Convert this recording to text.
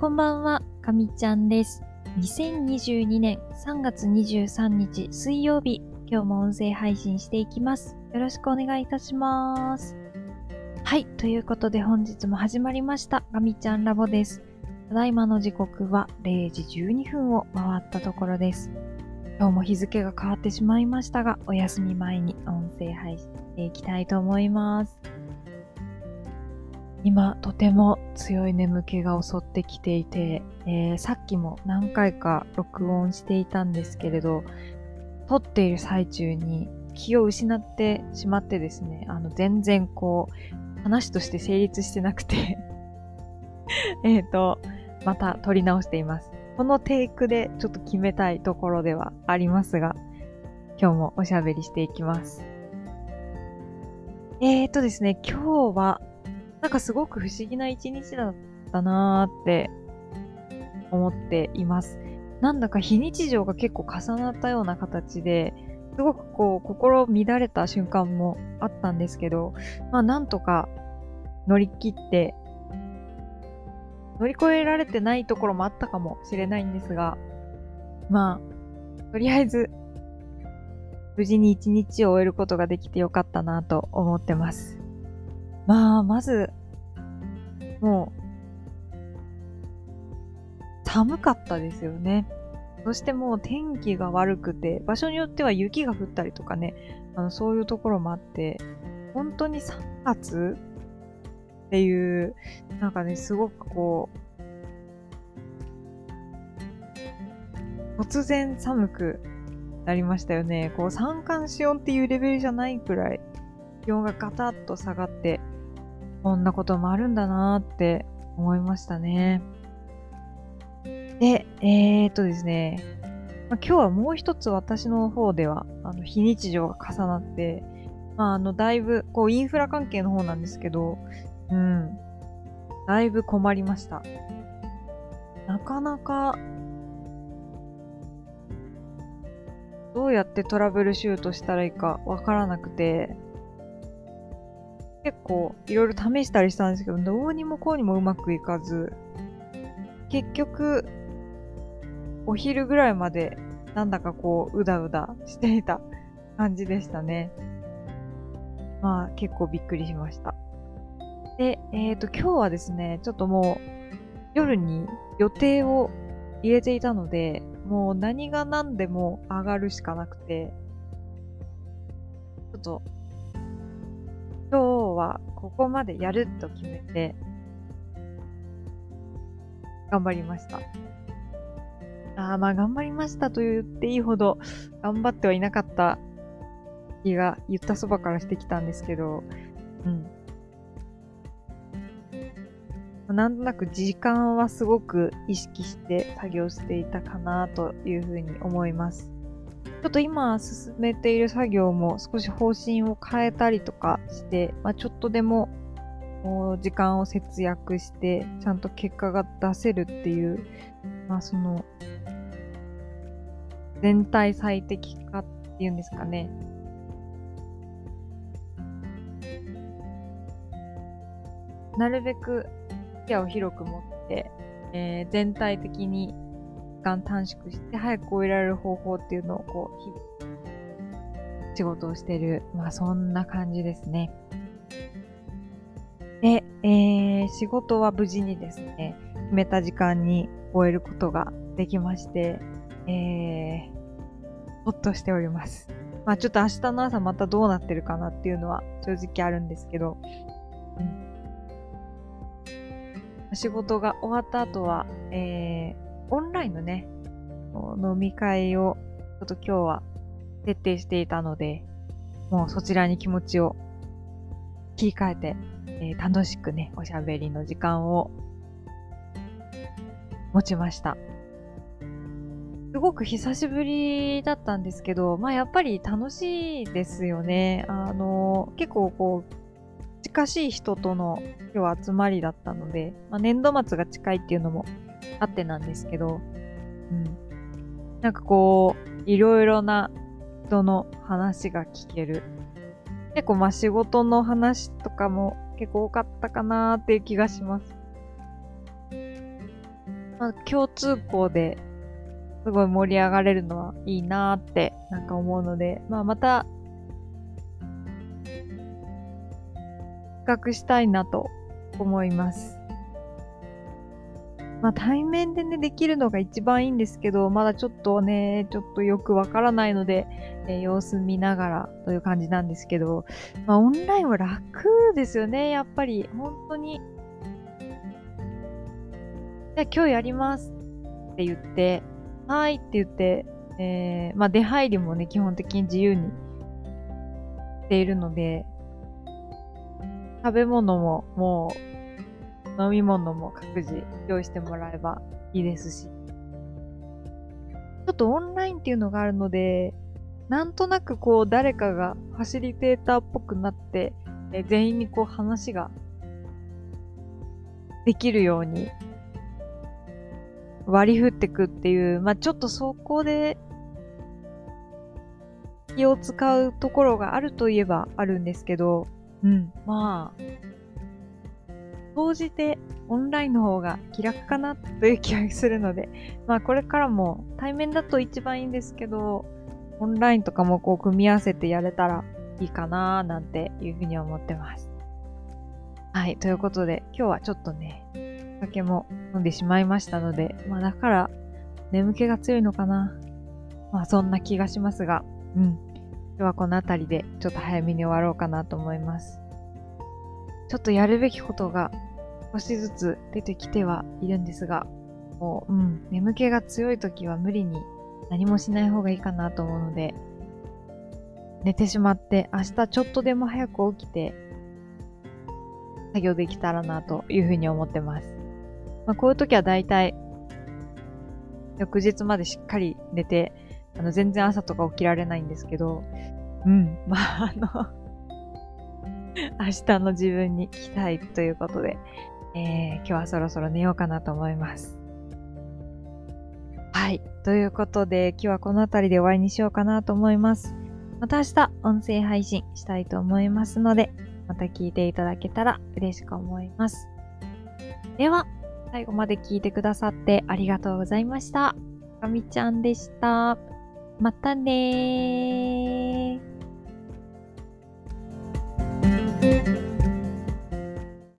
こんばんは、かみちゃんです。2022年3月23日水曜日、今日も音声配信していきます。よろしくお願いいたします。はい、ということで本日も始まりました、かみちゃんラボです。ただいまの時刻は0時12分を回ったところです。今日も日付が変わってしまいましたが、お休み前に音声配信していきたいと思います。今、とても強い眠気が襲ってきていて、えーさっきも何回か録音していたんですけれど、撮っている最中に気を失ってしまってですね、あの、全然こう、話として成立してなくて、えっと、また撮り直しています。このテイクでちょっと決めたいところではありますが、今日もおしゃべりしていきます。えーとですね、今日は、なんかすごく不思議な一日だったなーって思っています。なんだか非日常が結構重なったような形で、すごくこう心乱れた瞬間もあったんですけど、まあなんとか乗り切って、乗り越えられてないところもあったかもしれないんですが、まあ、とりあえず、無事に一日を終えることができてよかったなと思ってます。まあ、まず、もう、寒かったですよね。そしてもう天気が悪くて、場所によっては雪が降ったりとかね、あのそういうところもあって、本当に3月っていう、なんかね、すごくこう、突然寒くなりましたよね。こう、三寒四温っていうレベルじゃないくらい、気温がガタッと下がって、こんなこともあるんだなって思いましたね。で、えー、っとですね、まあ、今日はもう一つ私の方では、あの、非日常が重なって、まあ、あの、だいぶ、こう、インフラ関係の方なんですけど、うん、だいぶ困りました。なかなか、どうやってトラブルシュートしたらいいかわからなくて、結構いろいろ試したりしたんですけど、どうにもこうにもうまくいかず、結局、お昼ぐらいまでなんだかこう、うだうだしていた感じでしたね。まあ結構びっくりしました。で、えっ、と、今日はですね、ちょっともう夜に予定を入れていたので、もう何が何でも上がるしかなくて、ちょっとはここまでやると決めて、頑張りました。ああ、まあ頑張りましたと言っていいほど頑張ってはいなかった気が言ったそばからしてきたんですけど、うん。なんとなく時間はすごく意識して作業していたかなというふうに思います。ちょっと今進めている作業も少し方針を変えたりとかして、まあ、ちょっとでも時間を節約してちゃんと結果が出せるっていう、まあその全体最適化っていうんですかね。なるべく視野を広く持って、えー全体的に間短縮して早く終えられる方法っていうのをこう、日々仕事をしてる。まあそんな感じですね。で、えー仕事は無事にですね、決めた時間に終えることができまして、えー、ほっとしております。まあちょっと明日の朝またどうなってるかなっていうのは正直あるんですけど、うん仕事が終わった後は、えー、オンラインのね、飲み会をちょっと今日は徹底していたので、もうそちらに気持ちを切り替えて、えー楽しくね、おしゃべりの時間を持ちました。すごく久しぶりだったんですけど、まあやっぱり楽しいですよね。あの、結構こう、近しい人との今日集まりだったので、まあ、年度末が近いっていうのもあってなんですけど、うん。なんかこう、いろいろな人の話が聞ける。結構まあ仕事の話とかも結構多かったかなーっていう気がします。まあ、共通項ですごい盛り上がれるのはいいなーってなんか思うので、まあまた較したいなと思います。まあ対面でね、できるのが一番いいんですけど、まだちょっとね、ちょっとよくわからないので、えー、様子見ながらという感じなんですけど、まあオンラインは楽ですよね、やっぱり。本当に。じゃあ今日やりますって言って、はいって言って、えー、まあ出入りもね、基本的に自由にしているので、食べ物ももう飲み物も各自用意してもらえばいいですし。ちょっとオンラインっていうのがあるので、なんとなくこう誰かがファシリテーターっぽくなって、え全員にこう話ができるように割り振ってくっていう、まあちょっとそこで気を使うところがあるといえばあるんですけど、うん。まあ、総じてオンラインの方が気楽かなという気がするので、まあこれからも対面だと一番いいんですけど、オンラインとかもこう組み合わせてやれたらいいかななんていうふうに思ってます。はい、ということで今日はちょっとね、お酒も飲んでしまいましたので、まあだから眠気が強いのかな。まあそんな気がしますが、うん。今日はこの辺りでちょっと早めに終わろうかなと思います。ちょっとやるべきことが少しずつ出てきてはいるんですが、もう、うん、眠気が強い時は無理に何もしない方がいいかなと思うので、寝てしまって明日ちょっとでも早く起きて作業できたらなというふうに思ってます。まあ、こういう時は大体翌日までしっかり寝てあの、全然朝とか起きられないんですけど、うん、まあ、あの 明日の自分に期待ということで、えー、今日はそろそろ寝ようかなと思います。はい。ということで、今日はこの辺りで終わりにしようかなと思います。また明日、音声配信したいと思いますので、また聞いていただけたら嬉しく思います。では、最後まで聞いてくださってありがとうございました。かみちゃんでした。またねー。